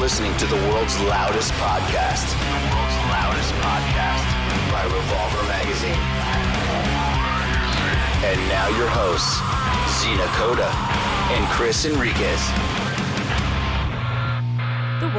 listening to the world's loudest podcast. The world's loudest podcast by Revolver Magazine. And now your hosts, Zena Koda and Chris Enriquez.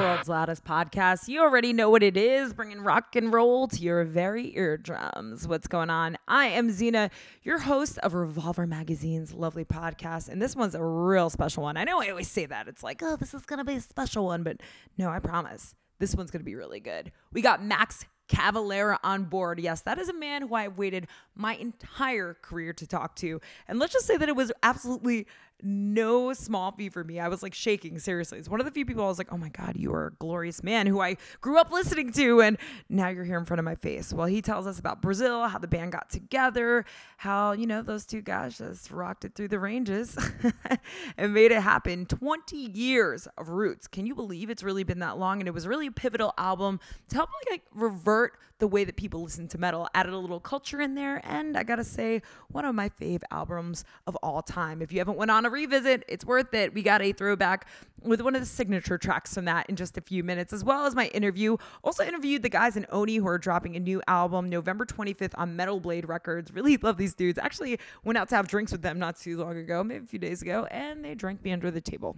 World's loudest podcast. You already know what it is, bringing rock and roll to your very eardrums. What's going on? I am Zena, your host of Revolver Magazine's lovely podcast, and this one's a real special one. I know I always say that. It's like, oh, this is going to be a special one, but no, I promise. This one's going to be really good. We got Max Cavalera on board. Yes, that is a man who I waited my entire career to talk to. And let's just say that it was absolutely no small feat for me. I was like shaking, seriously. It's one of the few people I was like, oh my God, you are a glorious man who I grew up listening to. And now you're here in front of my face. Well, he tells us about Brazil, how the band got together, how, you know, those two guys just rocked it through the ranges and made it happen. 20 years of roots. Can you believe it's really been that long? And it was really a pivotal album to help like revert the way that people listen to metal, added a little culture in there, and I gotta say, one of my fave albums of all time. If you haven't went on a revisit, it's worth it. We got a throwback with one of the signature tracks from that in just a few minutes, as well as my interview. Also interviewed the guys in Oni who are dropping a new album November 25th on Metal Blade Records. Really love these dudes. Actually went out to have drinks with them not too long ago, maybe a few days ago, and they drank me under the table.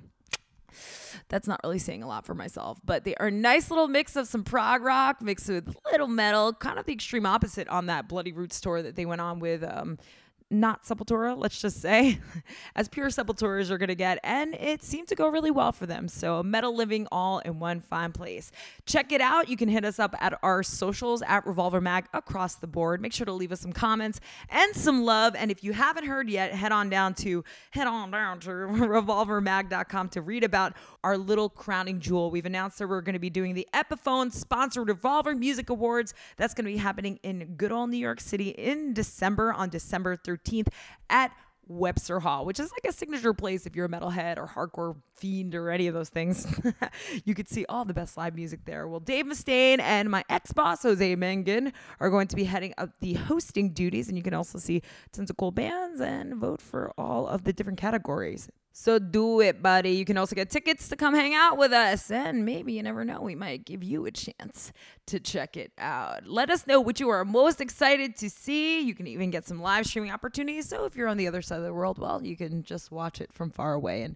That's not really saying a lot for myself, but they are a nice little mix of some prog rock mixed with little metal, kind of the extreme opposite on that Bloody Roots tour that they went on with um, not Sepultura, let's just say, as pure Sepultura as you're going to get. And it seemed to go really well for them. So, metal living all in one fine place. Check it out. You can hit us up at our socials at Revolver Mag across the board. Make sure to leave us some comments and some love. And if you haven't heard yet, head on down to head on down to revolvermag.com to read about our little crowning jewel. We've announced that we're going to be doing the Epiphone sponsored Revolver Music Awards. That's going to be happening in good old New York City in December on December 13th. 13th at Webster Hall, which is like a signature place if you're a metalhead or hardcore fiend or any of those things. you could see all the best live music there. Well, Dave Mustaine and my ex boss, Jose Mangin, are going to be heading up the hosting duties, and you can also see tons of cool bands and vote for all of the different categories. So do it, buddy. You can also get tickets to come hang out with us. And maybe you never know, we might give you a chance to check it out. Let us know what you are most excited to see. You can even get some live streaming opportunities. So if you're on the other side of the world, well, you can just watch it from far away and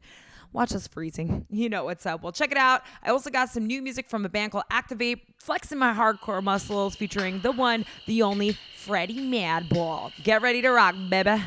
watch us freezing. You know what's up. Well, check it out. I also got some new music from a band called Activate, flexing my hardcore muscles, featuring the one, the only Freddy Madball. Get ready to rock, baby.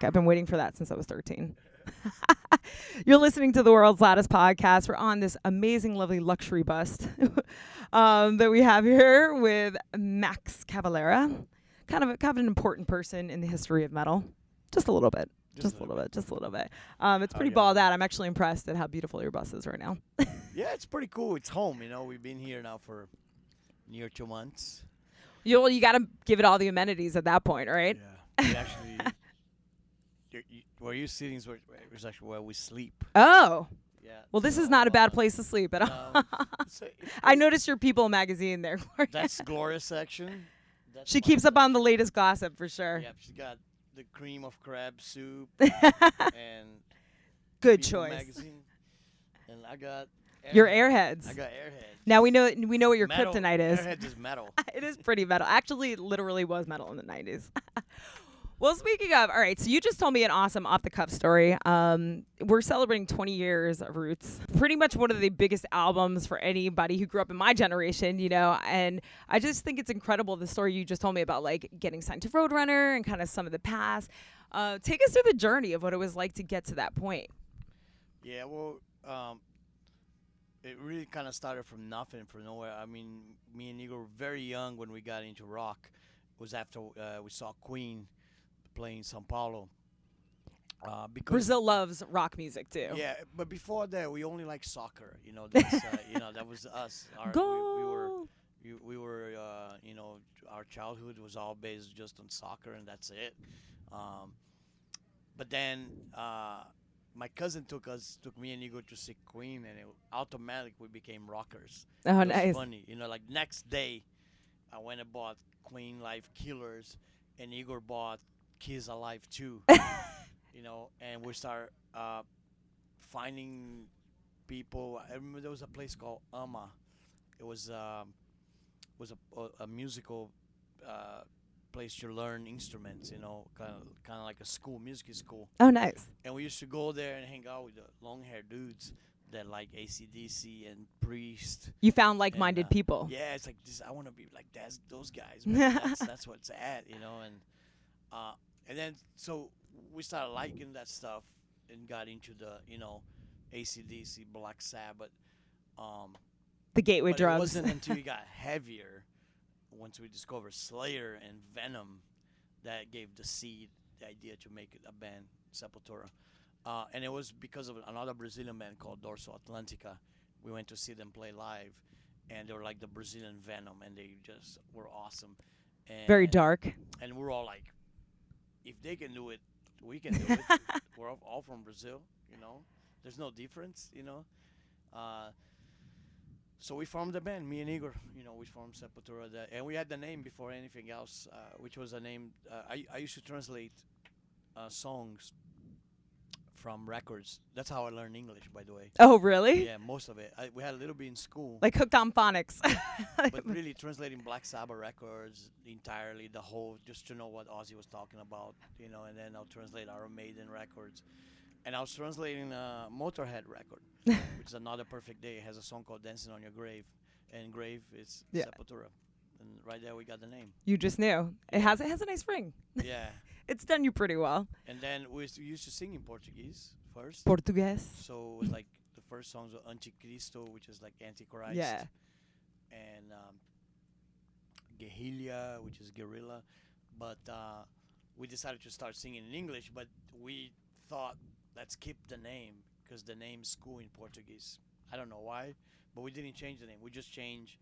Sick. I've been waiting for that since I was 13. You're listening to the world's loudest podcast. We're on this amazing, lovely luxury bust um, that we have here with Max Cavalera, kind of a, kind of an important person in the history of metal, just a little bit. Just, a little bit. just a little bit. Um, it's Oh, pretty yeah. balled out. I'm actually impressed at how beautiful your bus is right now. Yeah, it's pretty cool. It's home, you know. We've been here now for near two months. you you got to give it all the amenities at that point, right? Yeah. We actually, you you, where you sitting is where, is actually where we sleep. Oh, Yeah. well, this is not a bad place to sleep at all. um, so I noticed your People magazine there. Gloria. That's Gloria's section. That's she keeps up on the latest gossip for sure. Yep, she's got the cream of crab soup and Good People choice. Magazine. And I got Your Airheads. airheads. I got airheads. Now we know we know what your Metal. kryptonite is. Airheads is metal. it is pretty metal. Actually, it literally was metal in the 90s. Well, speaking of, all right, so you just told me an awesome off the cuff story. Um, we're celebrating 20 years of Roots. Pretty much one of the biggest albums for anybody who grew up in my generation, you know, and I just think it's incredible the story you just told me about like getting signed to Roadrunner and kind of some of the past. Uh, take us through the journey of what it was like to get to that point. Yeah, well, um, it really kind of started from nothing, from nowhere. I mean, me and Igor were very young when we got into rock. It was after uh, we saw Queen playing São Paulo. Uh, because Brazil loves rock music too. Yeah, but before that, we only like soccer. You know, that's uh, you know that was us. Our, we, we were Goal. we, we were uh, you know our childhood was all based just on soccer and that's it um, but then uh, my cousin took us took me and Igor to see Queen and it automatically we became rockers Oh, it nice. funny you know like next day I went and bought Queen Live Killers and Igor bought Kiss Alive II you know and we start uh, finding people I remember there was a place called Ama it was um, was a, a, a musical uh, place to learn instruments. You know, kind of kind of like a school, music school. Oh, nice. And we used to go there and hang out with the long haired dudes that like ACDC and Priest. You found like-minded uh, people. Yeah, it's like this. I want to be like that's those guys. That's that's what's at, you know. And uh, and then so we started liking that stuff and got into the you know ACDC, Black Sabbath. Um, The gateway but drugs. It wasn't until we got heavier, once we discovered Slayer and Venom, that gave the seed, the idea to make it a band, Sepultura. Uh, and it was because of another Brazilian band called Dorsal Atlântica. We went to see them play live, and they were like the Brazilian Venom, and they just were awesome. And, Very dark. And we're all like, if they can do it, we can do it. we're all, all from Brazil, you know. There's no difference, you know. Uh, so we formed the band, me and Igor. You know, we formed Sepultura, the, and we had the name before anything else, uh, which was a name. Uh, I I used to translate uh, songs from records. That's how I learned English, by the way. Oh, really? Yeah, most of it. I, we had a little bit in school, Like hooked on phonics. but really translating Black Sabbath records entirely, the whole, just to know what Ozzy was talking about, you know. And then I'll translate Iron Maiden records, and I was translating a Motorhead record, which is another perfect day. It has a song called "Dancing on Your Grave," and grave is Yeah. Sepultura, and right there we got the name. you just knew. It has it has a nice ring. yeah, It's done you pretty well. and then we used to- sing in Portuguese first. Portuguese. So it was like the first songs were Anticristo, which is like Antichrist. Yeah. And um, Guerrilla, which is guerrilla. But uh, we decided to start singing in English, but we thought, let's keep the name because the name's school in Portuguese. I don't know why, but we didn't change the name. We just changed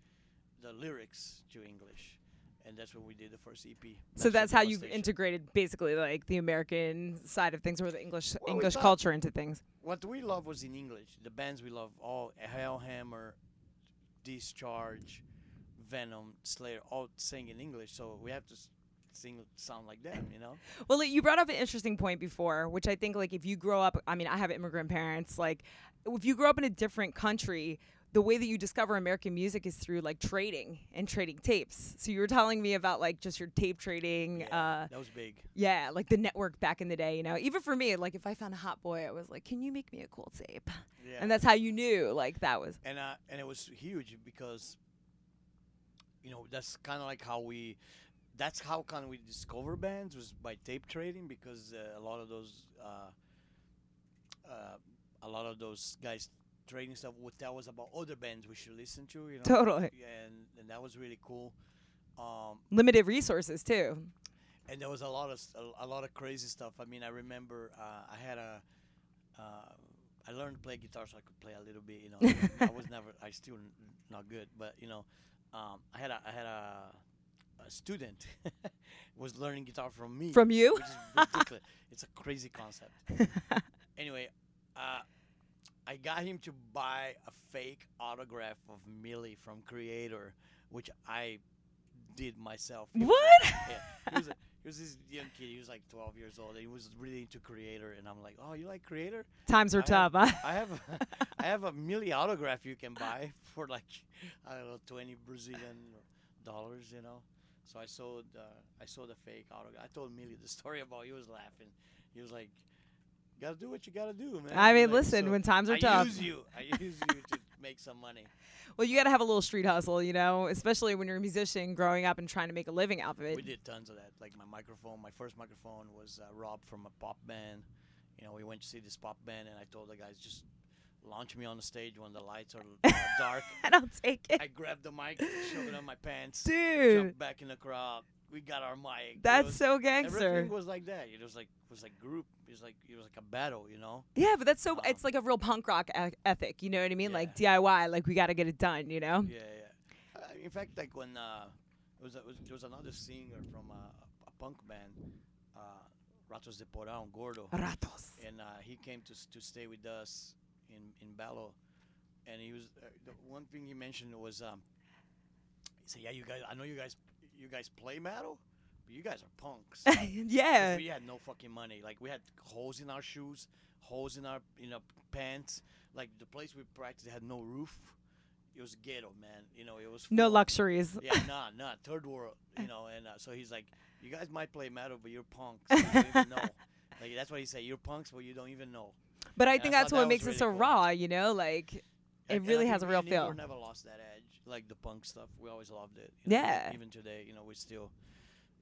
the lyrics to English. And that's when we did the first EP. So that's how you've integrated basically like the American side of things or the English Well, English culture into things. what we love was in English. The bands we love all Hellhammer, Discharge, Venom, Slayer, all sing in English. So we have to sing sound like them, you know. Well, you brought up an interesting point before, which I think like if you grow up, I mean, I have immigrant parents. Like, if you grow up in a different country, the way that you discover American music is through like trading and trading tapes. So you were telling me about like just your tape trading. Yeah, Uh, that was big. yeah, like the network back in the day. You know, even for me, like if I found a hot boy, I was like, "Can you make me a cool tape?" Yeah. And that's how you knew like that was. and uh, and it was huge because you know that's kind of like how we that's how kind of we discover bands was by tape trading because uh, a lot of those uh, uh, a lot of those guys trading stuff would tell us about other bands we should listen to. You know, Totally. Yeah, and, and that was really cool. Um, Limited resources too. and there was a lot of a, a lot of crazy stuff. I mean, I remember uh, I had a uh, I learned to play guitar so I could play a little bit. You know, I was never I still n- not good, but you know, um, I had a I had a, a student was learning guitar from me. From you? which is ridiculous. it's a crazy concept. anyway, uh, I got him to buy a fake autograph of Mille from Kreator, which I did myself. He What? yeah, he was, a, he was this young kid. He was like 12 years old, and he was really into Kreator. And I'm like, "Oh, you like Kreator? Times are I tough, have, huh? I have, a, I have a Mille autograph you can buy for like, I don't know, 20 Brazilian dollars, you know." So I sold, uh, I sold a fake autograph. I told Mille the story about. He was laughing. He was like, "You gotta do what you gotta do, man." I mean, Like, listen, so when times are I tough. I use you. I use you to make some money. Well, you got to have a little street hustle, you know, especially when you're a musician growing up and trying to make a living out of it. We did tons of that. Like my microphone, my first microphone was uh, robbed from a pop band. You know, we went to see this pop band, and I told the guys just launch me on the stage when the lights are uh, dark. and I'll take it. I grabbed the mic, shoved it on my pants, Dude, jumped back in the crowd. We got our mic. That's was- so gangster. Everything was like that. It was like was like group. It was like it was like a battle, you know. Yeah, but that's so, Um, it's like a real punk rock e- ethic, you know what I mean? Like DIY, like we got to get it done, you know? Yeah, yeah. Uh, in fact, like when uh, it was, it was there was another singer from uh, a punk band, uh, Ratos de Porão, Gordo. Ratos. and uh, he came to to stay with us in in Belo, and he was uh, the one thing he mentioned was um, he said, "Yeah, you guys, I know you guys, you guys play metal, but you guys are punks." yeah. we had no fucking money. Like we had holes in our shoes, holes in our you know pants. Like the place we practiced had no roof. It was ghetto, man. You know, it was No luxuries. yeah, nah, nah, third world, you know. And uh, so he's like, you guys might play metal, but you're punks. You don't even know. Like that's what he said. You're punks, but you don't even know. But I And think thought that's what was makes it really so cool. raw, you know? Like, it and really has a real feel. never lost that edge, like the punk stuff. We always loved it. you know, Yeah. Even today, you know, we still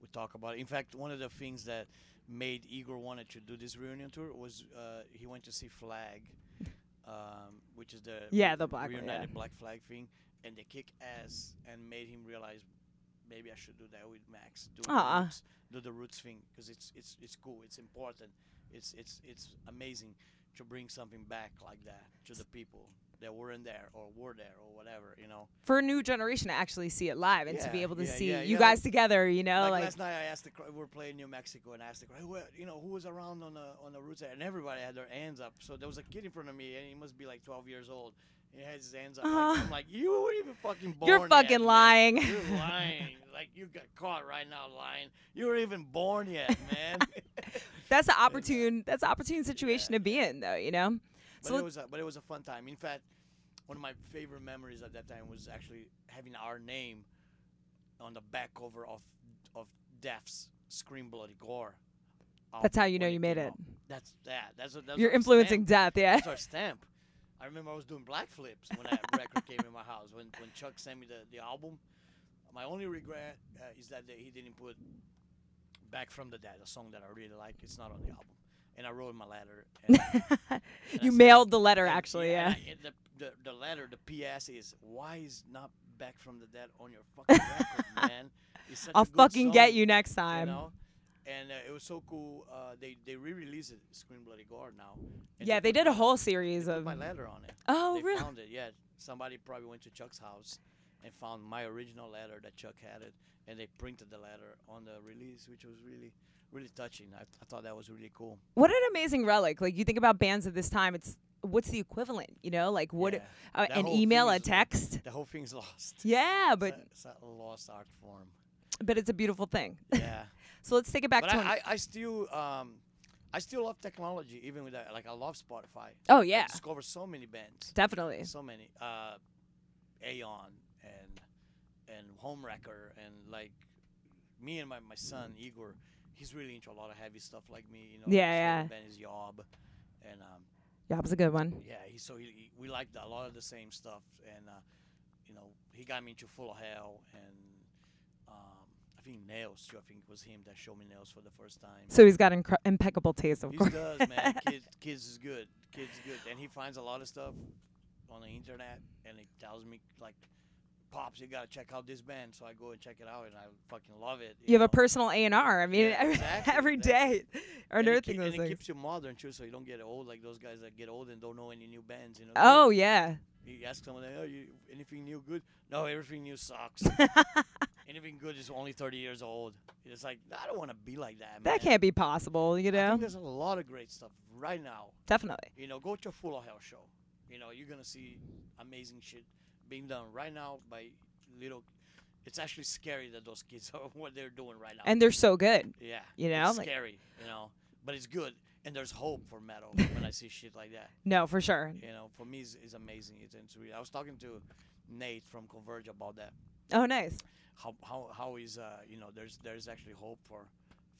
we talk about it. In fact, one of the things that made Igor wanted to do this reunion tour was uh, he went to see Flag, um, which is the Yeah, the black reunited yeah. black flag thing, and they kick ass and made him realize maybe I should do that with Max. Do the roots, do the roots thing because it's it's it's cool. It's important. It's it's it's amazing to bring something back like that to the people that weren't there or were there or whatever. You know. For a new generation to actually see it live and to be able to yeah, see yeah, you yeah. guys together, you know? like, Like, last night, I asked the crowd. we are playing New Mexico, and I asked the crowd, who, you know, who was around on the on the roots and everybody had their hands up. So there was a kid in front of me, and he must be like 12 years old. He had his hands up. Like, Uh-huh. I'm like, you weren't even fucking born. You're yet, fucking man. lying." You're lying. like you got caught right now lying. You weren't even born yet, man. that's an opportune, that's an opportune situation to be in, though, you know? But So it was a, but it was a fun time. In fact, one of my favorite memories at that time was actually having our name on the back cover of of Death's Scream Bloody Gore. That's how you know you made it. That's that. That's, a, that's You're influencing Stamp. death, yeah? That's our stamp. I remember I was doing black flips when that record came in my house. When when Chuck sent me the, the album, my only regret uh, is that he didn't put "Back from the Dead," a song that I really like. It's not on the album, and I wrote my letter. And, and you said- mailed the letter, actually, yeah. I- and the, the, the letter, the PS is, why is not Back from the Dead on your fucking record, man? It's such a I'll fucking get you next time. You know? And uh, it was so cool. Uh, they they re-released it, Scream Bloody Gore now. yeah, they put did a whole series of. my letter on it. Oh, they really? found it. Yeah, somebody probably went to Chuck's house and found my original letter that Chuck had it, and they printed the letter on the release, which was really really touching. I, I thought that was really cool. What an amazing relic! Like you think about bands of this time, it's what's the equivalent? You know, like what Yeah. uh, an email, a text. The whole thing's lost. Yeah, It's but a- it's a lost art form. but it's a beautiful thing. Yeah. So let's take it back but to. I, I, I still um I still love technology even with that like I love Spotify. oh I yeah, discover so many bands. definitely. So many. Uh Aeon and and Homewrecker and like me and my, my son Igor, he's really into a lot of heavy stuff like me, you know. Yeah, yeah. Band is Yob. And um was a good one. yeah, he so he, he we liked a lot of the same stuff and uh you know, he got me into Full of Hell and um I think Nails too. I think it was him that showed me Nails for the first time. So he's got incre- impeccable taste, of He course. He does, man. Kids, kids is good. Kids is good, and he finds a lot of stuff on the internet, and he tells me like, "Pops, you gotta check out this band." So I go and check it out, and I fucking love it. You have a personal A and R. I mean, Yeah, every, exactly, every day, or and it, unearthing those and it keeps you modern too, so you don't get old like those guys that get old and don't know any new bands. You know. Oh yeah. You ask someone, "Oh, you anything new good?" No, everything new sucks. anything good is only 30 years old. It's like I don't want to be like that. Man. That can't be possible, you know. there's a lot of great stuff right now. Definitely. You know, go to a Full of Hell show. You know, you're gonna see amazing shit being done right now by little. It's actually scary that those kids are what they're doing right now. And they're so good. yeah, you know, it's like- scary. You know, but it's good, and there's hope for metal when I see shit like that. No, for sure. You know, for me, it's, it's amazing. It's, it's really, I was talking to Nate from Converge about that. Oh, nice. How how how is uh you know there's there's actually hope for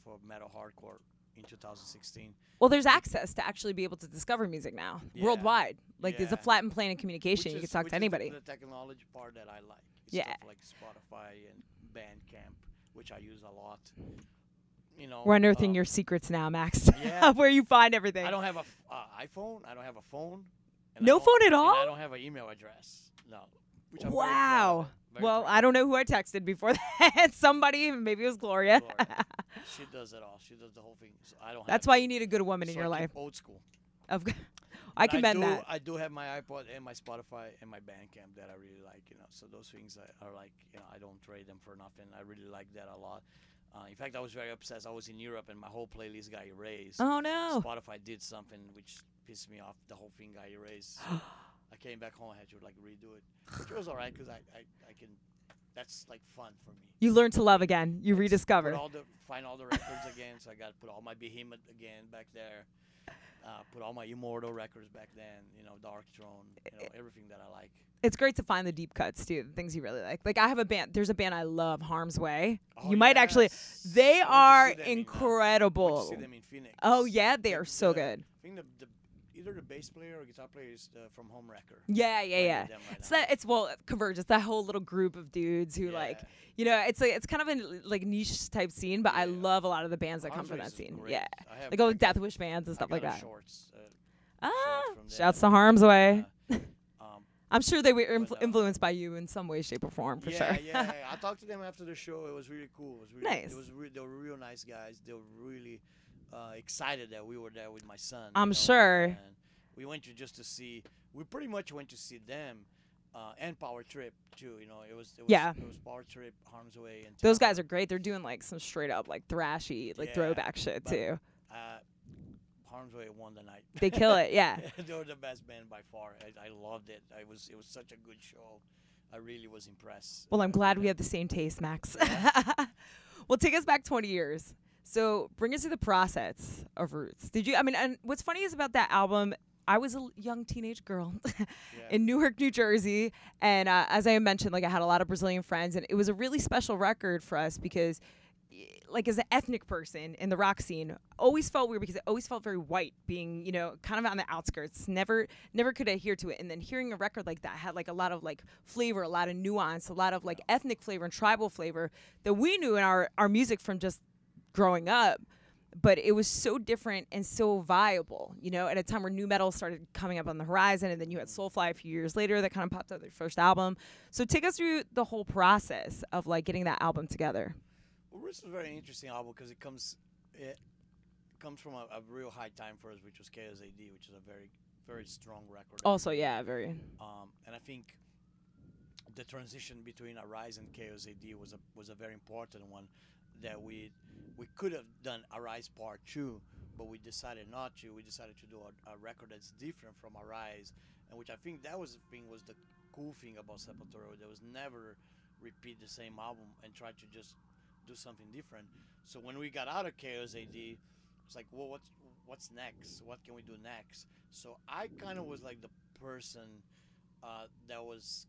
for metal hardcore in 2016. Well, there's access to actually be able to discover music now Yeah. worldwide. Like there's a flattened plane of communication. You can talk to anybody. The, technology part that I like. Yeah. Like Spotify and Bandcamp, which I use a lot. You know. We're unearthing um, your secrets now, Max. Yeah. where you find everything. I don't have a f- uh, iPhone. I don't have a phone. No phone at all? I don't have an email address. No. Which I'm very proud of wow. Well, proud I don't know who I texted before that. Somebody, maybe it was Gloria. Gloria. she does it all. She does the whole thing. So I don't. That's why you need a good woman in your I life. Old school. Of, I commend do, that. I do have my iPod and my Spotify and my Bandcamp that I really like. You know, so those things are, are like you know I don't trade them for nothing. I really like that a lot. Uh, in fact, I was very upset. I was in Europe and my whole playlist got erased. Oh no. Spotify did something which pissed me off. The whole thing got erased. So I came back home. I had to like redo it, which was alright because I, I I can. That's like fun for me. You learn to love again. You rediscover. Put all the find all the records again. So I got to put all my Behemoth again back there. Uh, put all my Immortal records back then. You know, Dark Throne. You know, everything that I like. It's great to find the deep cuts too, the things you really like. Like I have a band. There's a band I love, Harm's Way. Oh, you might actually. They I are them in, uh, I incredible. see them in Phoenix. Oh yeah, they are so good. I think the, the either the bass player or guitar player is uh, from Home Wrecker. Yeah, yeah, yeah. right It's that. It's well, Converge. It's that whole little group of dudes who like, you know, it's like it's kind of a like niche type scene, but I love a lot of the bands that come from that scene. great. Yeah, have, like all the Death Wish bands and stuff like that. Shorts, uh, Ah, shorts from shouts to. Harm's Way. Uh, um, I'm sure they were influ- But, uh, influenced by you in some way, shape, or form, for yeah, sure. yeah, yeah. I talked to them after the show. It was really cool. It was really, Nice. It was re- they were real nice guys. They were really uh, excited that we were there with my son. I'm know, sure. And we went to just to see. We pretty much went to see them. Uh, and Power Trip too, you know. It was, it was Yeah. It was Power Trip, Harm's Way, and Those guys are great. They're doing like some straight up like thrashy, like Yeah, throwback shit too. Uh, Harm's Way won the night. They kill it, yeah. they were the best band by far. I, I loved it. I was it was such a good show. I really was impressed. Well, I'm Uh, glad we have the same taste, Max. well, take us back 20 years. So bring us to the process of Roots. Did you? I mean, and what's funny is about that album. I was a young teenage girl Yeah. in Newark, New Jersey, and uh, as I mentioned, like I had a lot of Brazilian friends, and it was a really special record for us because, like, as an ethnic person in the rock scene, always felt weird because it always felt very white, being you know kind of on the outskirts. Never, never could adhere to it. And then hearing a record like that had like a lot of like flavor, a lot of nuance, a lot of like ethnic flavor and tribal flavor that we knew in our our music from just growing up but it was so different and so viable, you know, at a time where nu metal started coming up on the horizon, and then you had Soulfly a few years later that kind of popped out their first album. So take us through the whole process of like getting that album together. Well, Roots was a very interesting album because it comes it comes from a, a real high time for us, which was Chaos AD, which is a very very strong record. Also, yeah, very. Um, and I think the transition between Arise and Chaos AD was a was a very important one that we we could have done Arise Part Two, but we decided not to. We decided to do a, a record that's different from Arise, and which I think that was the thing was the cool thing about Sepultura. There was never repeat the same album and try to just do something different. So when we got out of Chaos AD, it's like, well, what's what's next? What can we do next? So I kind of was like the person uh, that was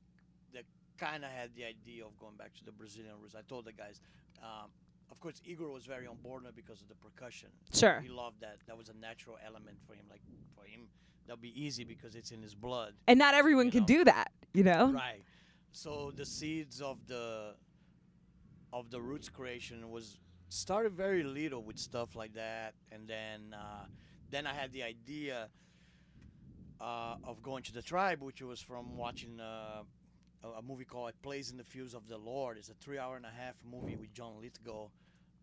that kind of had the idea of going back to the Brazilian roots. I told the guys, um, of course, Igor was very on board because of the percussion. Sure. He loved that. That was a natural element for him. Like for him, that'll be easy because it's in his blood. And not everyone can know. do that, you know? Right. So the seeds of the of the roots creation was started very little with stuff like that, and then uh, then I had the idea uh, of going to the tribe, which was from watching uh, a, a movie called "It Plays in the Fields of the Lord." It's a three-hour and a half movie with John Lithgow.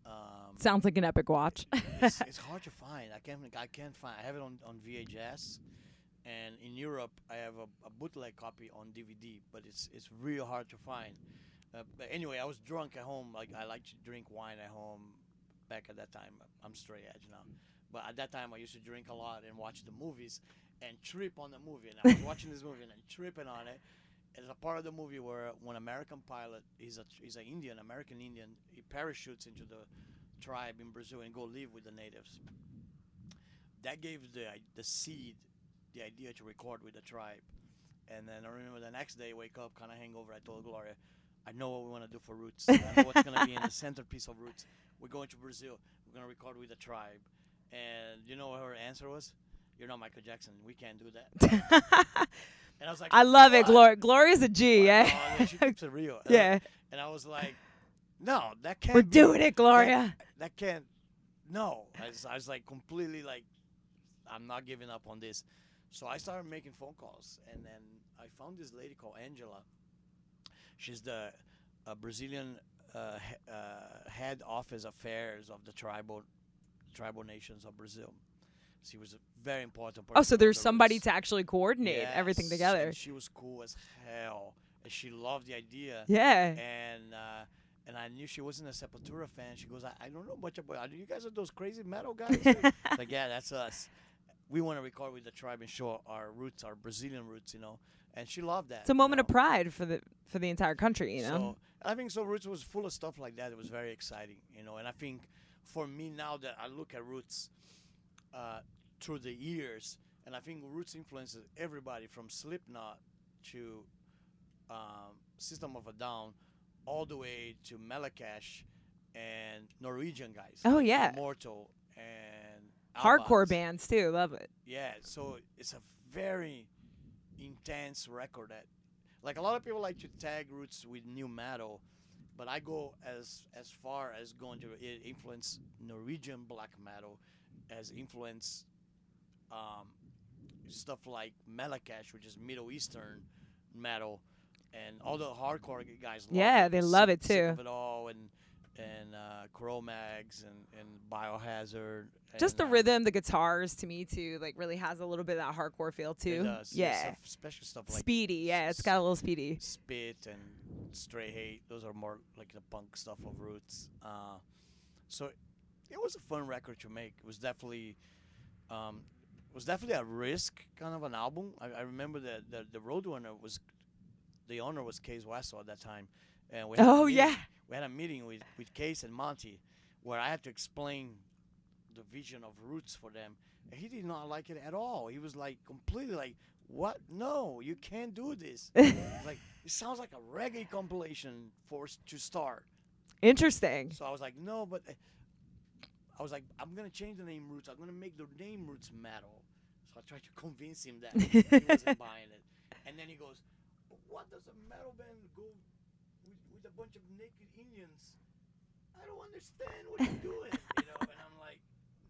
Um, Sounds like an epic watch. it's, it's hard to find. I can't. I can't find. I have it on, on VHS, and in Europe I have a, a bootleg copy on DVD. But it's it's real hard to find. Uh, but anyway, I was drunk at home. Like I like to drink wine at home. Back at that time, I'm straight edge now. But at that time, I used to drink a lot and watch the movies and trip on the movie. And I was watching this movie and tripping on it. There's a part of the movie where one American pilot, he's a he's an Indian, American Indian, he parachutes into the tribe in Brazil and go live with the natives. That gave the the seed, the idea to record with the tribe. And then I remember the next day, wake up, kind of hangover. I told Gloria, I know what we want to do for Roots. I know what's going to be in the centerpiece of Roots. We're going to Brazil. We're going to record with the tribe. And you know what her answer was? You're not Michael Jackson. We can't do that. and I was like, I love it. Glory, Gloria's a G. Yeah. oh, yeah, she keeps it real. And I- yeah. And I was like, no, that can't We're be- doing it, Gloria. That, that can't. No. I was, I was like completely like, I'm not giving up on this. So I started making phone calls. And then I found this lady called Angela. She's the uh, Brazilian uh, he- uh, head office affairs of the tribal tribal nations of Brazil. She was a very important. Oh, so there's the somebody to actually coordinate everything together. she was cool as hell, and she loved the idea. Yeah. And uh, and I knew she wasn't a Sepultura fan. She goes, I, I don't know much about. You guys are those crazy metal guys. like, yeah, that's us. We want to record with the tribe and show our roots, our Brazilian roots, you know. And she loved that. It's a moment of pride for the for the entire country, you know. So I think so. Roots was full of stuff like that. It was very exciting, you know. And I think for me now that I look at Roots uh, through the years, and I think Roots influences everybody from Slipknot to um, System of a Down, all the way to Melechesh and Norwegian guys. Oh, like yeah. Mortal and Hardcore Albans. bands too, love it. Yeah, so it's a very intense record that like a lot of people like to tag roots with nu metal, but I go as as far as going to influence Norwegian black metal, as influence um, stuff like Melechesh, which is Middle Eastern metal, and all the hardcore guys. Love Yeah, it. they love it Sick too. of it all, and and uh, Cro-Mags and and Biohazard. Just the uh, rhythm, the guitars to me too, like really has a little bit of that hardcore feel It too. does, yeah. stuff- special stuff like speedy, yeah, it's got a little speedy. Spit and Straighthate. Those are more like the punk stuff of Roots. Uh, so it was a fun record to make. It was definitely, um, it was definitely a risk kind of an album. I, I remember that the, the Roadrunner was, the owner was Cees Wessels at that time, and we had Oh, meeting- yeah. we had a meeting with with Cees and Monty, where I had to explain the vision of Roots for them. And he did not like it at all. He was like completely like, "What? No, you can't do this." like it sounds like a reggae compilation for us to start. Interesting. So I was like, no, but uh, I was like, I'm gonna change the name Roots. I'm gonna make the name Roots metal. So I tried to convince him that he wasn't buying it. And then he goes, "But what does a metal band go with, with a bunch of naked Indians? I don't understand what you're doing, you know. And I'm like,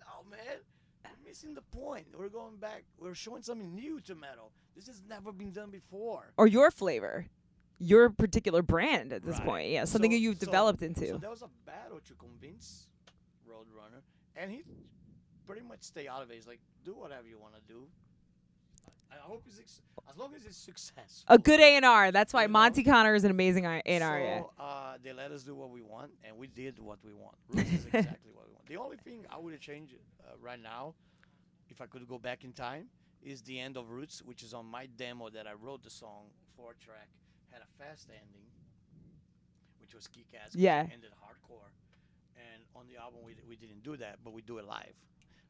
no, man. We're missing the point. We're going back. We're showing something new to metal. This has never been done before. Or your flavor, your particular brand at this Right. point. Yeah, something So- that you've so- developed into. So there was a battle to convince Roadrunner, and he pretty much stay out of it. He's like, do whatever you want to do. I, I hope it's ex- as long as it's successful. a good A and R. That's why You know? Monty Connor is an amazing A and R. Yeah. So uh, they let us do what we want, and we did what we want. Roots is exactly what we want. The only thing I would change uh, right now, if I could go back in time, is the end of Roots, which is on my demo that I wrote the song four track, had a fast ending, which was kick ass. Yeah. Ended hardcore, and on the album we we didn't do that, but we do it live,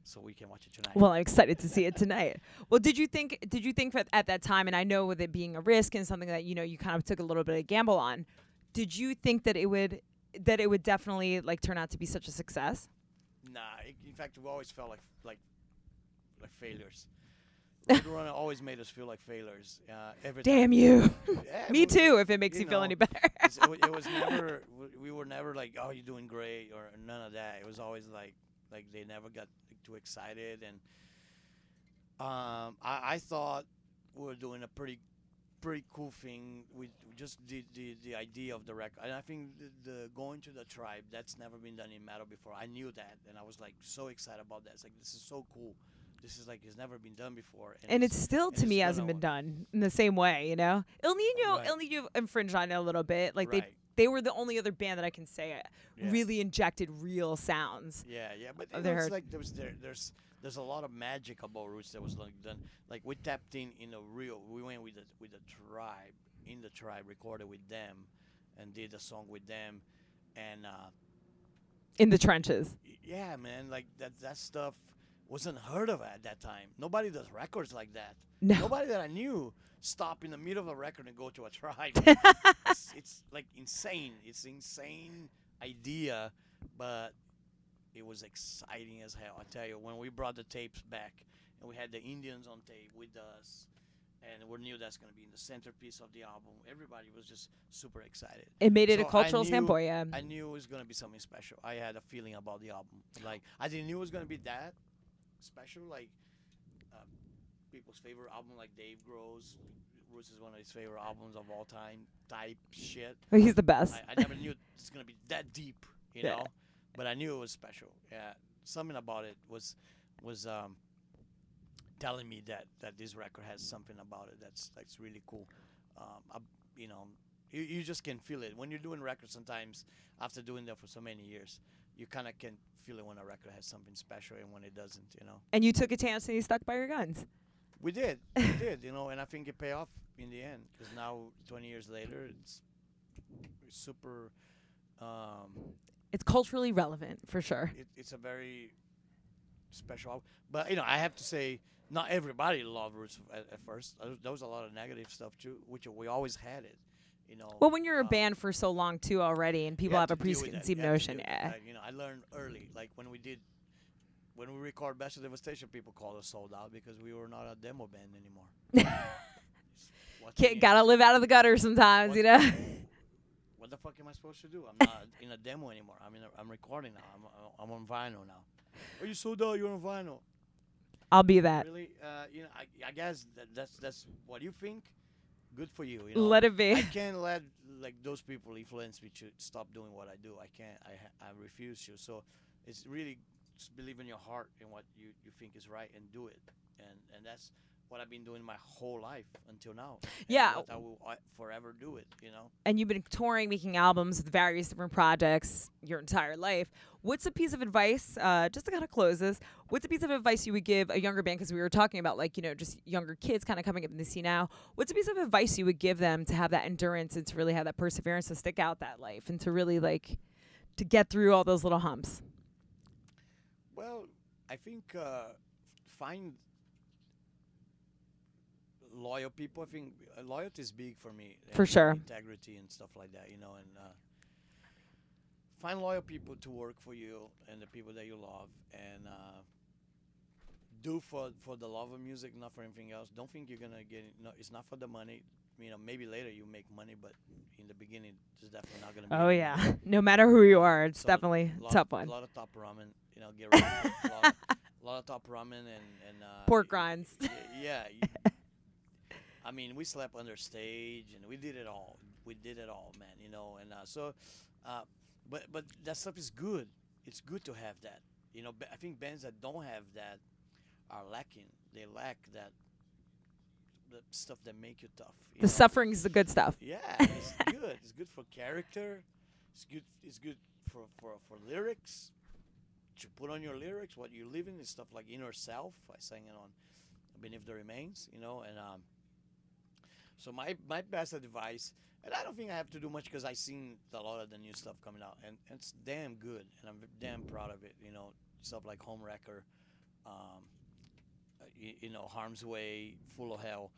so we can watch it tonight. Well, I'm excited to see it tonight. Well, did you think? Did you think that at that time? And I know with it being a risk and something that you know you kind of took a little bit of gamble on. Did you think that it would that it would definitely like turn out to be such a success? Nah, i- in fact, we always felt like like like failures. Roadrunner always made us feel like failures. Uh, every Damn time. you. Yeah, Me too. If it makes you, you feel know, any better. it, it was never w- we were never like oh you're doing great or none of that it was always like like they never got too excited and um I, I thought we were doing a pretty pretty cool thing we we just did the, the idea of the record and I think the, the going to the tribe that's never been done in metal before I knew that and I was like so excited about that it's like this is so cool this is like it's never been done before and it's still and to it's me hasn't been done in the same way, you know. Ill Niño, Right. Ill Niño infringed on it a little bit. Like Right. they were the only other band that I can say uh, Yeah. really injected real sounds. Yeah, yeah, but of you know, it's like there was there, there's there's a lot of magic about Roots that was like done. Like we tapped in in a real. We went with the with the tribe in the tribe, recorded with them, and did a song with them, and uh, In the trenches. yeah, man, like that that stuff wasn't heard of at that time. Nobody does records like that. No. Nobody that I knew stop in the middle of a record and go to a tribe. it's, it's like insane. It's insane idea, but it was exciting as hell. I tell you, when we brought the tapes back and we had the Indians on tape with us, and we knew that's going to be in the centerpiece of the album. Everybody was just super excited. It made it So a cultural knew- standpoint, yeah. I knew it was going to be something special. I had a feeling about the album. Like I didn't knew it was going to be that special. Like uh, people's favorite album, like Dave Grohl's. Roots is one of his favorite albums of all time. Type shit. Oh, He's the best. I, I never knew it's gonna be that deep, you Yeah. know. But I knew it was special. Yeah, something about it was was um, telling me that that this record has something about it that's that's really cool. Um, I, you know, you, you just can feel it when you're doing records. Sometimes after doing that for so many years, you kind of can feel it when a record has something special and when it doesn't. You know, and you took a chance and you stuck by your guns. we did, we did. You know, and I think it paid off in the end because now, 20 years later, it's super. Um, It's culturally relevant for sure. it, it's a very special album. But you know, I have to say, not everybody loved Roots at, at first. There was- There was a lot of negative stuff too, which we always had it. You know. Well, when you're a um, band for so long too already, and people have a with that. preconceived have notion, yeah. You know, I learned early, like when we did, when we record Bestial Devastation, people called us sold out because we were not a demo band anymore. Can't, gotta live out of the gutter sometimes, What- you know. What the fuck am I supposed to do? I'm not in a demo anymore. I'm in. A, I'm recording now. I'm. I'm on vinyl now. Are you sold out. You're on vinyl. I'll be that. Really? Uh, you know, I, I guess that, that's that's what you think. Good for you. you know? Let it be. I can't let like those people influence me to stop doing what I do. I can't. I I refuse to. So it's really just believe in your heart and what you, you think is right and do it. And and that's what I've been doing my whole life until now. Yeah. I will forever do it. You know. and you've been touring, making albums with various different projects your entire life. What's a piece of advice, uh, just to kind of close this, what's a piece of advice you would give a younger band? Because we were talking about, like, you know, just younger kids kind of coming up in the scene now. What's a piece of advice you would give them to have that endurance and to really have that perseverance to stick out that life and to really, like, to get through all those little humps? Well, I think uh, find loyal people. I think uh, loyalty is big for me. For sure. Integrity and stuff like that, you know, and uh, find loyal people to work for you and the people that you love, and uh, do for for the love of music, not for anything else. Don't think you're gonna get. No, it's not for the money. You know, maybe later you make money, but in the beginning, it's definitely not gonna. be Oh, yeah. money. No matter who you are, it's So, definitely a tough one. A lot of top ramen, you know, get a, lot of, lot of top ramen and and uh, Pork rinds. y- Yeah. I mean, we slept under stage and we did it all. We did it all, man. You know, and uh, so, uh, but but that stuff is good. It's good to have that. You know, I think bands that don't have that are lacking. They lack that the stuff that make you tough. you The know? suffering is the good stuff. Yeah, it's good. It's good for character. It's good. It's good for for for lyrics. To put on your lyrics, what you live in is stuff like inner self. I sang it on Beneath the Remains, you know, and um. So my my best advice, and I don't think I have to do much because I've seen a lot of the new stuff coming out, and, and it's damn good, and I'm damn proud of it. You know, stuff like Home Wrecker, um, you, you know, Harm's Way, Full of Hell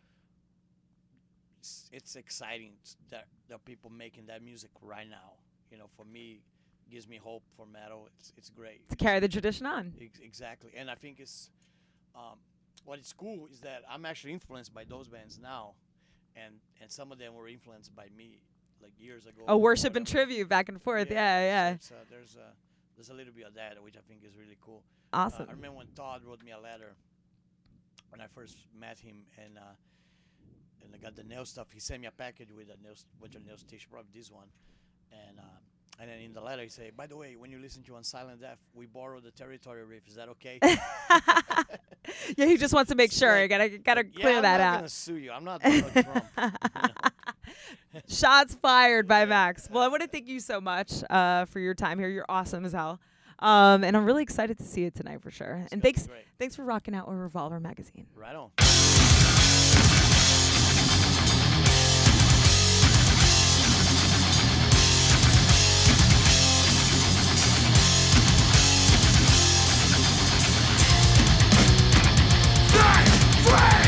it's, it's exciting that that people making that music right now. You know, for me, gives me hope for metal. It's it's great. To carry the tradition on. Ex- exactly, and I think it's um, What's cool is that I'm actually influenced by those bands now, and and some of them were influenced by me like years ago. Oh, worship and tribute back and forth. so Yeah, yeah. So uh, there's a there's a little bit of that which I think is really cool. Uh, Awesome. I remember when Todd wrote me a letter when I first met him, and uh, and I got the nail stuff. He sent me a package with a nail, bunch of nail station, probably this one, and uh, and then in the letter he said, "By the way, when you listen to Unsilent Death, we borrowed the territory riff. Is that okay?" yeah, he just wants to make It's sure. like- gotta gotta yeah, clear I'm that not out. gonna sue you. I'm not Donald Trump. you know? Shots fired by Yeah. Max. Well, I want to thank you so much uh, for your time here. You're awesome as hell. Um, and I'm really excited to see it tonight for sure. It's and thanks, thanks for rocking out with Revolver Magazine. Right on. Lit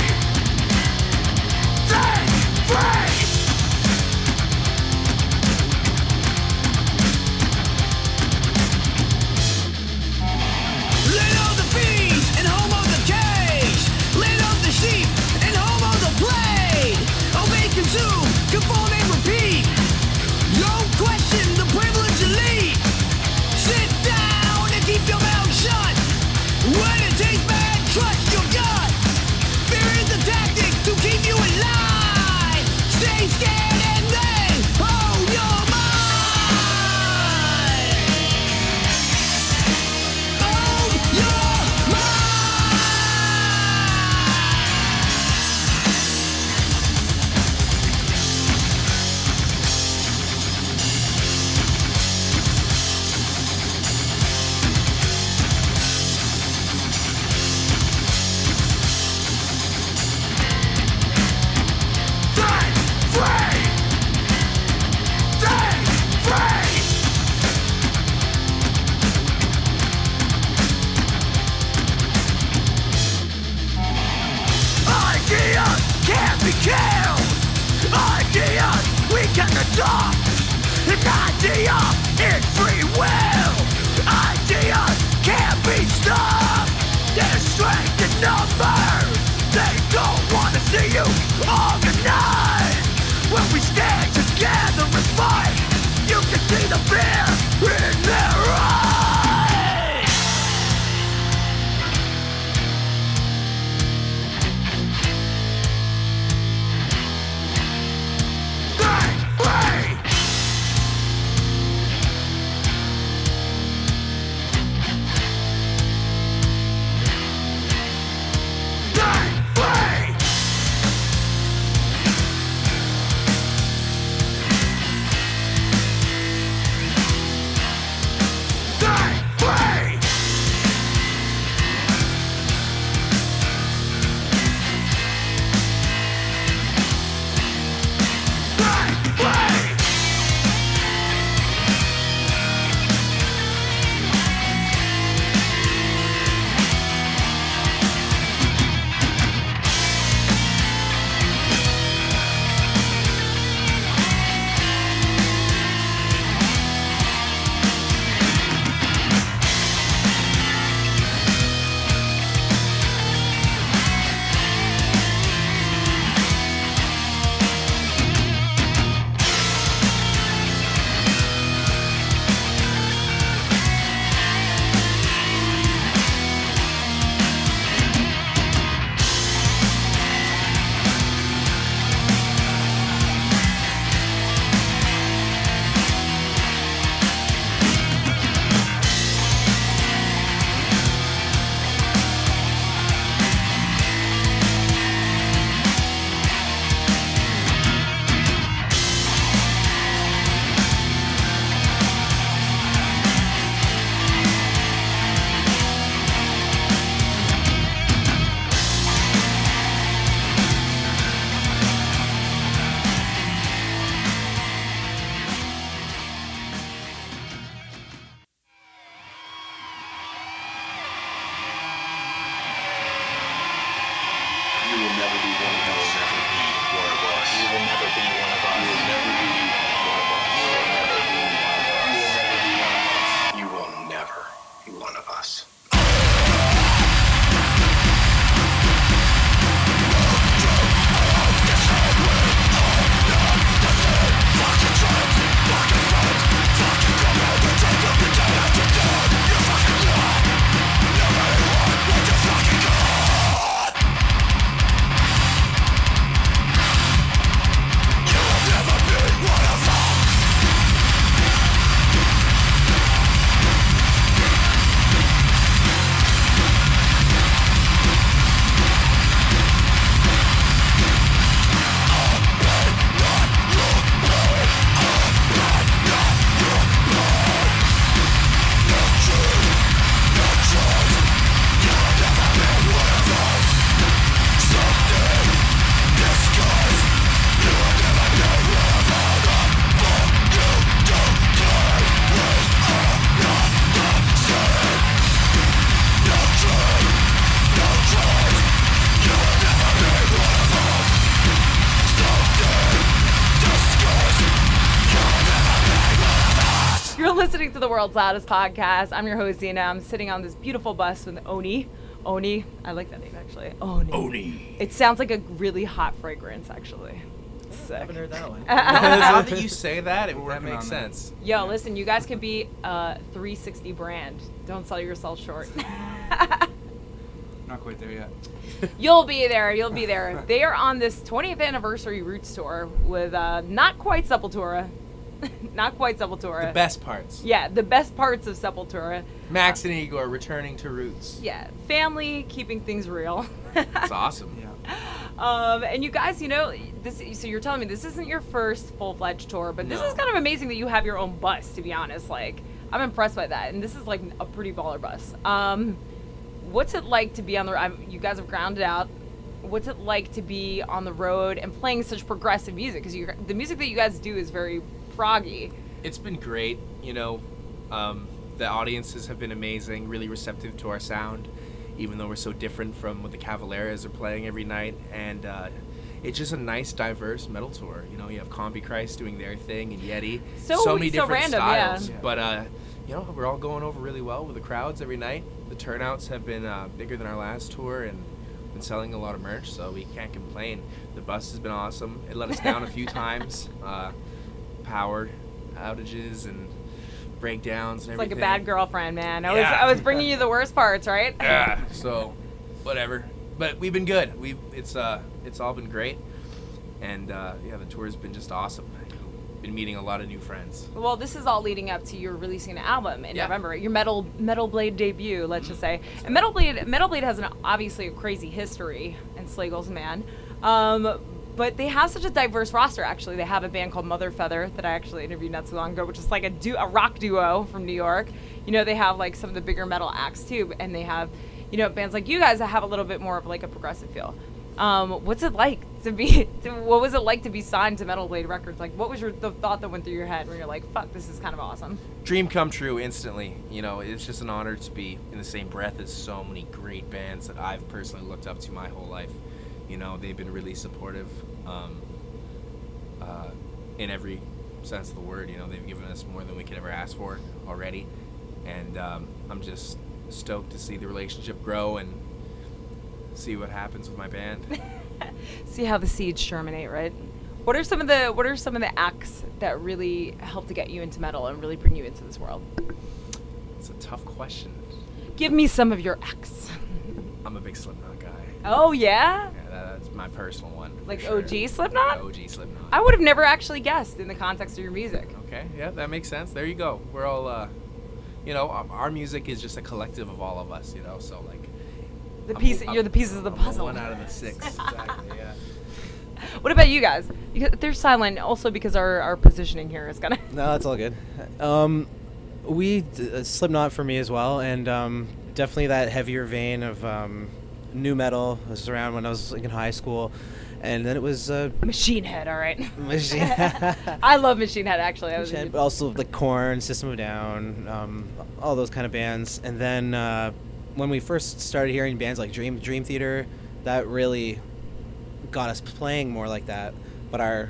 to the world's loudest podcast. I'm your host, Zena. I'm sitting on this beautiful bus with Oni. Oni. I like that name, actually. Oni. Oni. It sounds like a really hot fragrance, actually. It's sick. haven't heard that one. now that you say that, it, that makes on that. sense. Yo, listen, you guys could be a 360 brand. Don't sell yourself short. Not quite there yet. You'll be there. You'll be there. They are on this 20th anniversary Roots tour with uh, not quite Sepultura. not quite Sepultura. The best parts. Yeah, the best parts of Sepultura. Max and Igor returning to roots. Yeah, family, keeping things real. It's awesome. Yeah. um, and you guys, you know, this. So you're telling me this isn't your first full-fledged tour, but this is kind of amazing that you have your own bus. To be honest, like I'm impressed by that, and this is like a pretty baller bus. Um, what's it like to be on the? I'm, you guys have grounded out. What's it like to be on the road and playing such progressive music? Because the music that you guys do is very proggy. It's been great. You know, um, the audiences have been amazing, really receptive to our sound, even though we're so different from what the Cavaleras are playing every night. And uh, it's just a nice, diverse metal tour. You know, you have Combichrist doing their thing and Yeti. So- many so different random, styles. Yeah. But uh, you know, we're all going over really well with the crowds every night. The turnouts have been uh, bigger than our last tour and been selling a lot of merch, so we can't complain. The bus has been awesome. It let us down a few times. Uh, power outages and breakdowns and It's like a bad girlfriend, man. I was, I was bringing you the worst parts, right? Yeah. So, whatever. But we've been good. We it's uh it's all been great, and uh, yeah, the tour's been just awesome. Been meeting a lot of new friends. Well, this is all leading up to your releasing an album in Yeah. November, your Metal Metal Blade debut, let's just say. And Metal Blade Metal Blade has an obviously a crazy history and Slagel's Man. Um, but they have such a diverse roster actually. They have a band called Mother Feather that I actually interviewed not too long ago, which is like a du- a rock duo from New York. You know, they have like some of the bigger metal acts too, and they have, you know, bands like you guys that have a little bit more of like a progressive feel. Um, what's it like to be? To, what was it like to be signed to Metal Blade Records? Like, what was your the thought that went through your head when you're like, "Fuck, this is kind of awesome." Dream come true instantly. You know, it's just an honor to be in the same breath as so many great bands that I've personally looked up to my whole life. You know, they've been really supportive um, uh, in every sense of the word. You know, they've given us more than we could ever ask for already, and um, I'm just stoked to see the relationship grow and see what happens with my band. See how the seeds germinate, right? What are some of the What are some of the acts that really help to get you into metal and really bring you into this world? it's a tough question. Give me some of your acts. I'm a big Slipknot. Oh yeah, Yeah, that, that's my personal one. like sure. OG Slipknot. OG Slipknot. I would have never actually guessed in the context of your music. Okay, yeah, that makes sense. There you go. We're all, uh, you know, our music is just a collective of all of us, you know. So like, The I'm- piece, I'm- you're the pieces of the I'm puzzle. One out of the six. exactly. Yeah. What about you guys? Because they're silent, also because our, our positioning here is gonna. No, that's all good. Um, we d- uh, Slipknot for me as well, and um, definitely that heavier vein of um, nu metal was around when I was like, in high school, and then it was uh, Machine Head, all right. Machine- I love Machine Head actually. I was but also like Korn, System of Down, um, all those kind of bands, and then uh, when we first started hearing bands like Dream Dream Theater, that really got us playing more like that. But our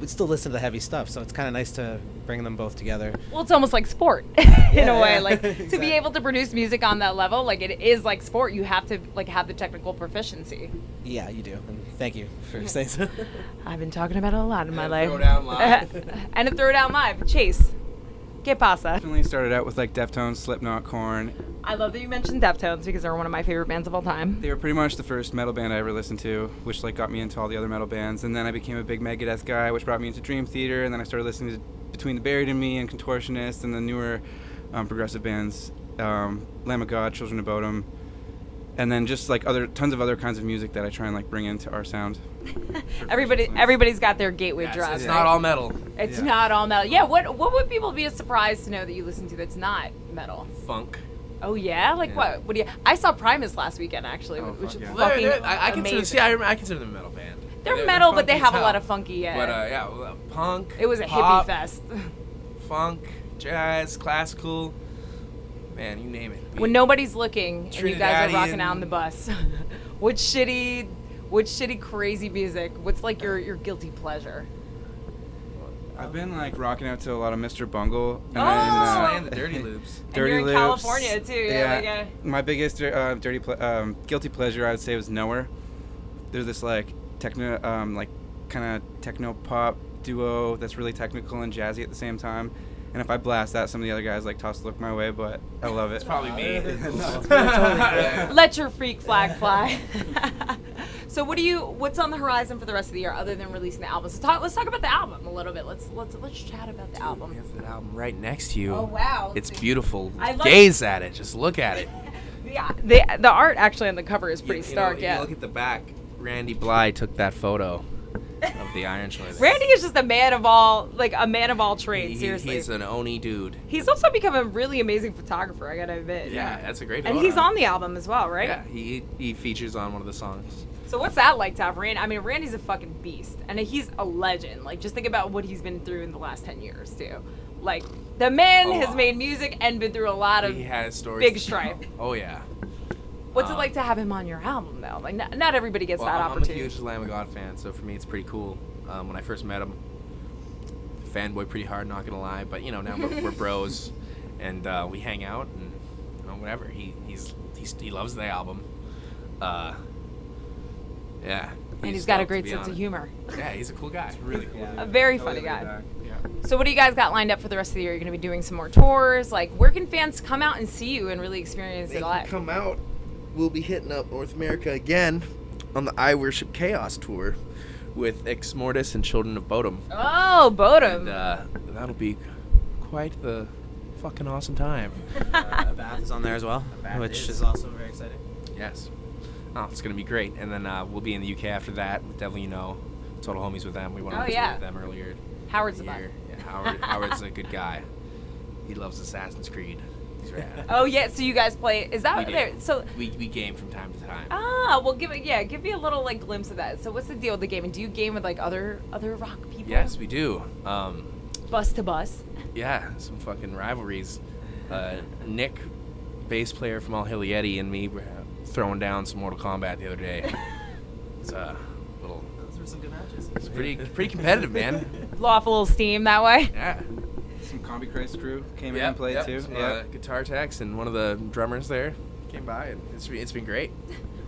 we still listen to the heavy stuff, so it's kind of nice to bring them both together. Well, it's almost like sport in a way. yeah. Like to be able to produce music on that level, like it is like sport. You have to like have the technical proficiency. Yeah, you do. And thank you for saying so. I've been talking about it a lot in my And life. Throwdown Live. and a throwdown live. Chase, que pasa? Definitely started out with like Deftones, Slipknot, Korn. I love that you mentioned Deftones because they're one of my favorite bands of all time. They were pretty much the first metal band I ever listened to, which like got me into all the other metal bands. And then I became a big Megadeth guy, which brought me into Dream Theater. And then I started listening to Between the Buried and Me and Contortionist and the newer um, progressive bands, um, Lamb of God, Children of Bodom, and then just like other tons of other kinds of music that I try and like bring into our sound. Everybody, everybody's got their gateway Yeah, it's, drug. it's right? not all metal. It's Yeah. not all metal. Yeah. What What would people be surprised to know that you listen to that's not metal? Funk. Oh yeah. Like Yeah. what? What do you? I saw Primus last weekend actually, Oh, which fuck is yeah. Fucking they're- I, I consider. amazing. See, I, I consider them a metal band. They're metal, but they have as a lot of funky. Yeah. But uh, yeah, well, uh, punk. it was a pop, hippie fest. Funk, jazz, classical. Man, you name it. when nobody's looking and you guys are rocking out on the bus. what shitty, what shitty crazy music? What's like your your guilty pleasure? I've been like rocking out to a lot of Mr. Bungle and Oh! then and the Dirty Loops. And Dirty you're in Loops. California, too, yeah, like, uh, My biggest uh, dirty ple- um, guilty pleasure I would say was Knower. There's this like techno um, like kind of techno pop duo that's really technical and jazzy at the same time. And if I blast that, some of the other guys like toss a look my way, but I love it. It's probably me. Let your freak flag fly. so what do you what's on the horizon for the rest of the year other than releasing the album? So talk, let's talk about the album a little bit. Let's let's let's chat about the We album. have the album right next to you. Oh, wow. It's beautiful. I love- Gaze at it. Just look at it. Yeah, the the art actually on the cover is pretty You- you stark. if yeah. You look at the back. Randy Blythe took that photo of the Iron Shore. Randy is just a man of all like a man of all trades. he- seriously. he's an Oni dude. He's also become a really amazing photographer. I gotta admit. Yeah, that's a great. And photo. he's on the album as well, right? Yeah, he he features on one of the songs. So what's that like to have Randy? I mean, Randy's a fucking beast, and he's a legend. Like, just think about what he's been through in the last ten years too. Like, the man Oh, has made music and been through a lot of. He has stories. big strife. Oh yeah. What's it um, like to have him on your album though? Like, not, not everybody gets Well, that I'm, I'm a huge Lamb of God fan, so for me it's pretty cool. Um, when I first met him, fanboy pretty hard, not gonna lie, but you know now we're, we're bros, and uh, we hang out and you know whatever. He he's, he's he loves the album. Uh, yeah. and he's got a great sense of humor. Yeah, he's a cool guy. really cool. A very Totally funny guy. Yeah. So what do you guys got lined up for the rest of the year? You're gonna be doing some more tours. Like, where can fans come out and see you and really experience They it can live? come out. We'll be hitting up North America again on the I Worship Chaos tour. with Exmortus and Children of Bodom. Oh, Bodom. And uh, that'll be quite the fucking awesome time. uh, Bath is on there as well, Bath which is. is also very exciting. Yes. Oh, it's gonna be great. And then uh, we'll be in the UK after that with Devil You Know, Total Homies with them. We went on Oh, a tour yeah. with them earlier. Howard's the the Yeah, Howard. Howard's a good guy. He loves Assassin's Creed. He's rad. Oh yeah, so you guys play? Is that We do. there? So we, we game from time to time. ah, well, give it yeah, give me a little like glimpse of that. So what's the deal with the gaming? Do you game with like other other rock people? Yes, we do. Um, Bus to bus. yeah, some fucking rivalries. Uh, Nick, bass player from All Hilly Eddie, and me were throwing down some Mortal Kombat the other day. it's a little. Those were some good matches. It's pretty pretty competitive, man. Blow off a little steam that way. Yeah. Some Combichrist crew came in and played yep, too. Some, Yeah. uh, guitar techs and one of the drummers there came by, and it's it's been great.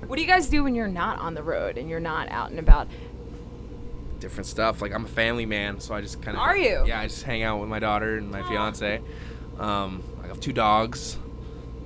What do you guys do when you're not on the road and you're not out and about? Different stuff. Like I'm a family man, so I just kind of. Are you? Yeah, I just hang out with my daughter and my fiance. Um, I have two dogs.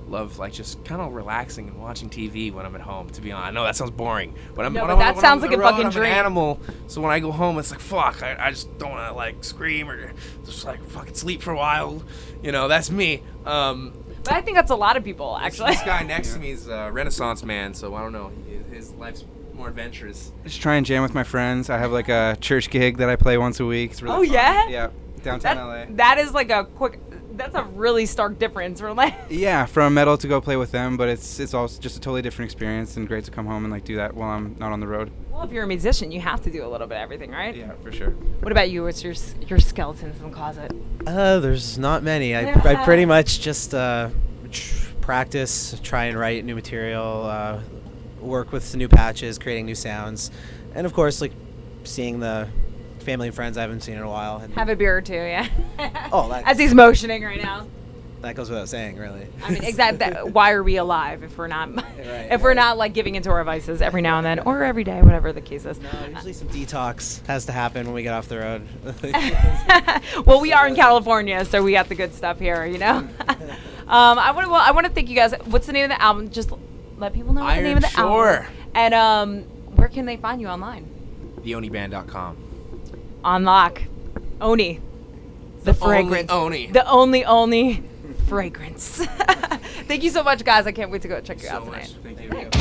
Love like just kind of relaxing and watching TV when I'm at home. To be honest, I know that sounds boring, but I'm. No, when but I'm- that when sounds I'm like a road, fucking I'm dream. An animal. So when I go home, it's like fuck. I, I just don't want to like scream or just like fucking sleep for a while. You know, that's me. Um, But I think that's a lot of people actually. This guy next to me is a Renaissance man, so I don't know. His- His life's more adventurous. Just try and jam with my friends. I have like a church gig that I play once a week. It's really Oh, fun. yeah? Yeah, downtown LA. that, that is like a quick. That's a really stark difference from like. Yeah, from metal to go play with them, but it's it's also just a totally different experience and great to come home and like do that while I'm not on the road. Well, if you're a musician, you have to do a little bit of everything, right? Yeah, for sure. What about you? What's your your skeletons in the closet? Uh, there's not many. I, I pretty much just uh, tr- practice, try and write new material, uh, work with some new patches, creating new sounds, and of course, like seeing the family and friends I haven't seen in a while. And Have a beer or two, yeah. Oh, that- as he's motioning right now. that goes without saying, really. I mean, exactly. Why are we alive if we're not, Right, if we're not like giving into our vices every now and then, or every day, whatever the case is. No, usually some detox has to happen when we get off the road. well, we are in California, so we got the good stuff here, you know. um, I want to. Well, I want to thank you guys. What's the name of the album? Just let people know what the name of the Iron Shore. album. And um, where can they find you online? TheOniband.com. On lock, Oni, the, The only fragrance, Oni. the only only fragrance. thank you so much, guys. I can't wait to go check you so out tonight.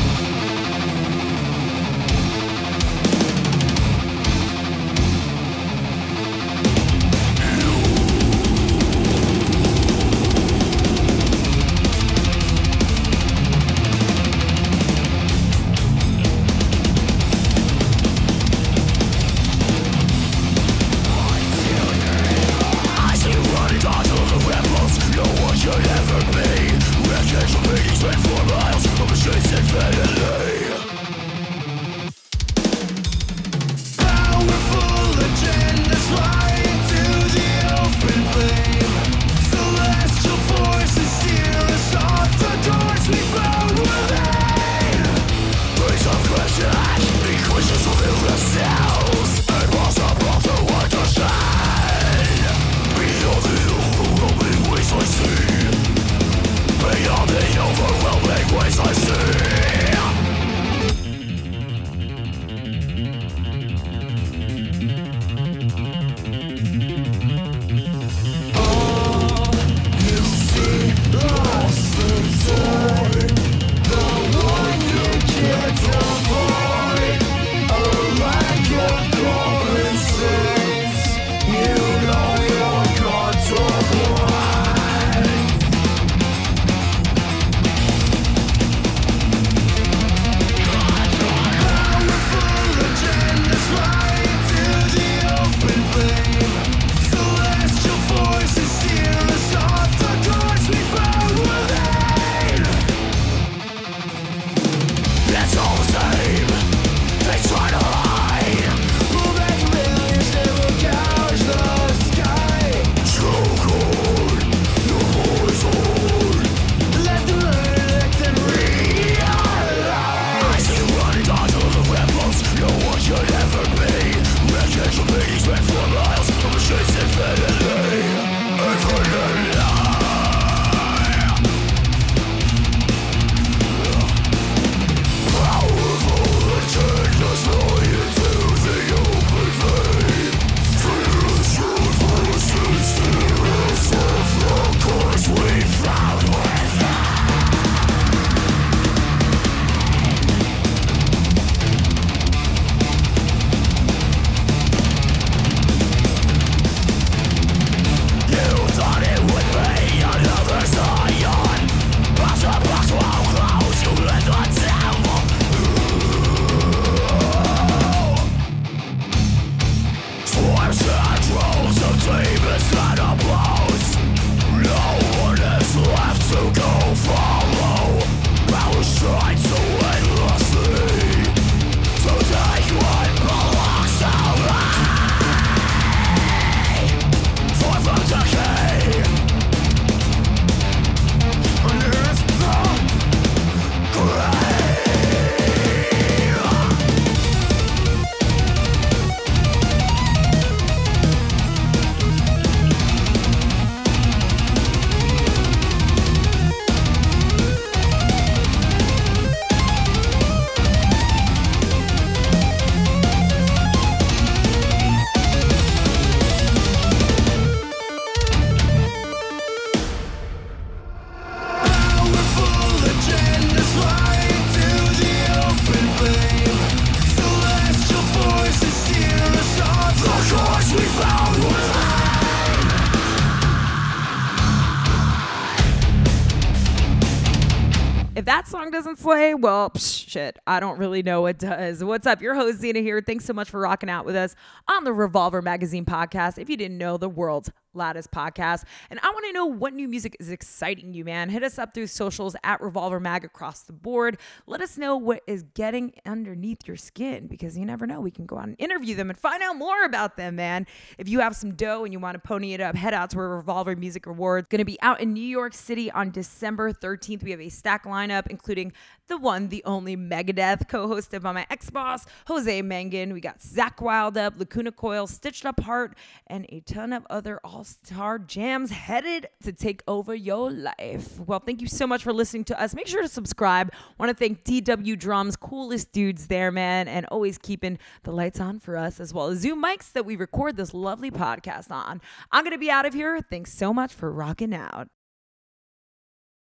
Well, psh, shit, I don't really know what does. What's up? Your host, Zena here. Thanks so much for rocking out with us on the Revolver Magazine podcast. If you didn't know, the world's loudest podcast. And I want to know what new music is exciting you, man. Hit us up through socials at Revolver Mag across the board. Let us know what is getting underneath your skin because you never know. We can go out and interview them and find out more about them, man. If you have some dough and you want to pony it up, head out to our Revolver Music Awards. Going to be out in New York City on December 13th. We have a stack lineup, including the one, the only Megadeth, co-hosted by my ex-boss, Jose Mangin. We got Zakk Wylde Up, Lacuna Coil, Stitched Up Heart, and a ton of other all-star jams headed to take over your life. Well, thank you so much for listening to us. Make sure to subscribe. Want to thank DW Drums, coolest dudes there, man, and always keeping the lights on for us, as well as Zoom mics that we record this lovely podcast on. I'm going to be out of here. Thanks so much for rocking out.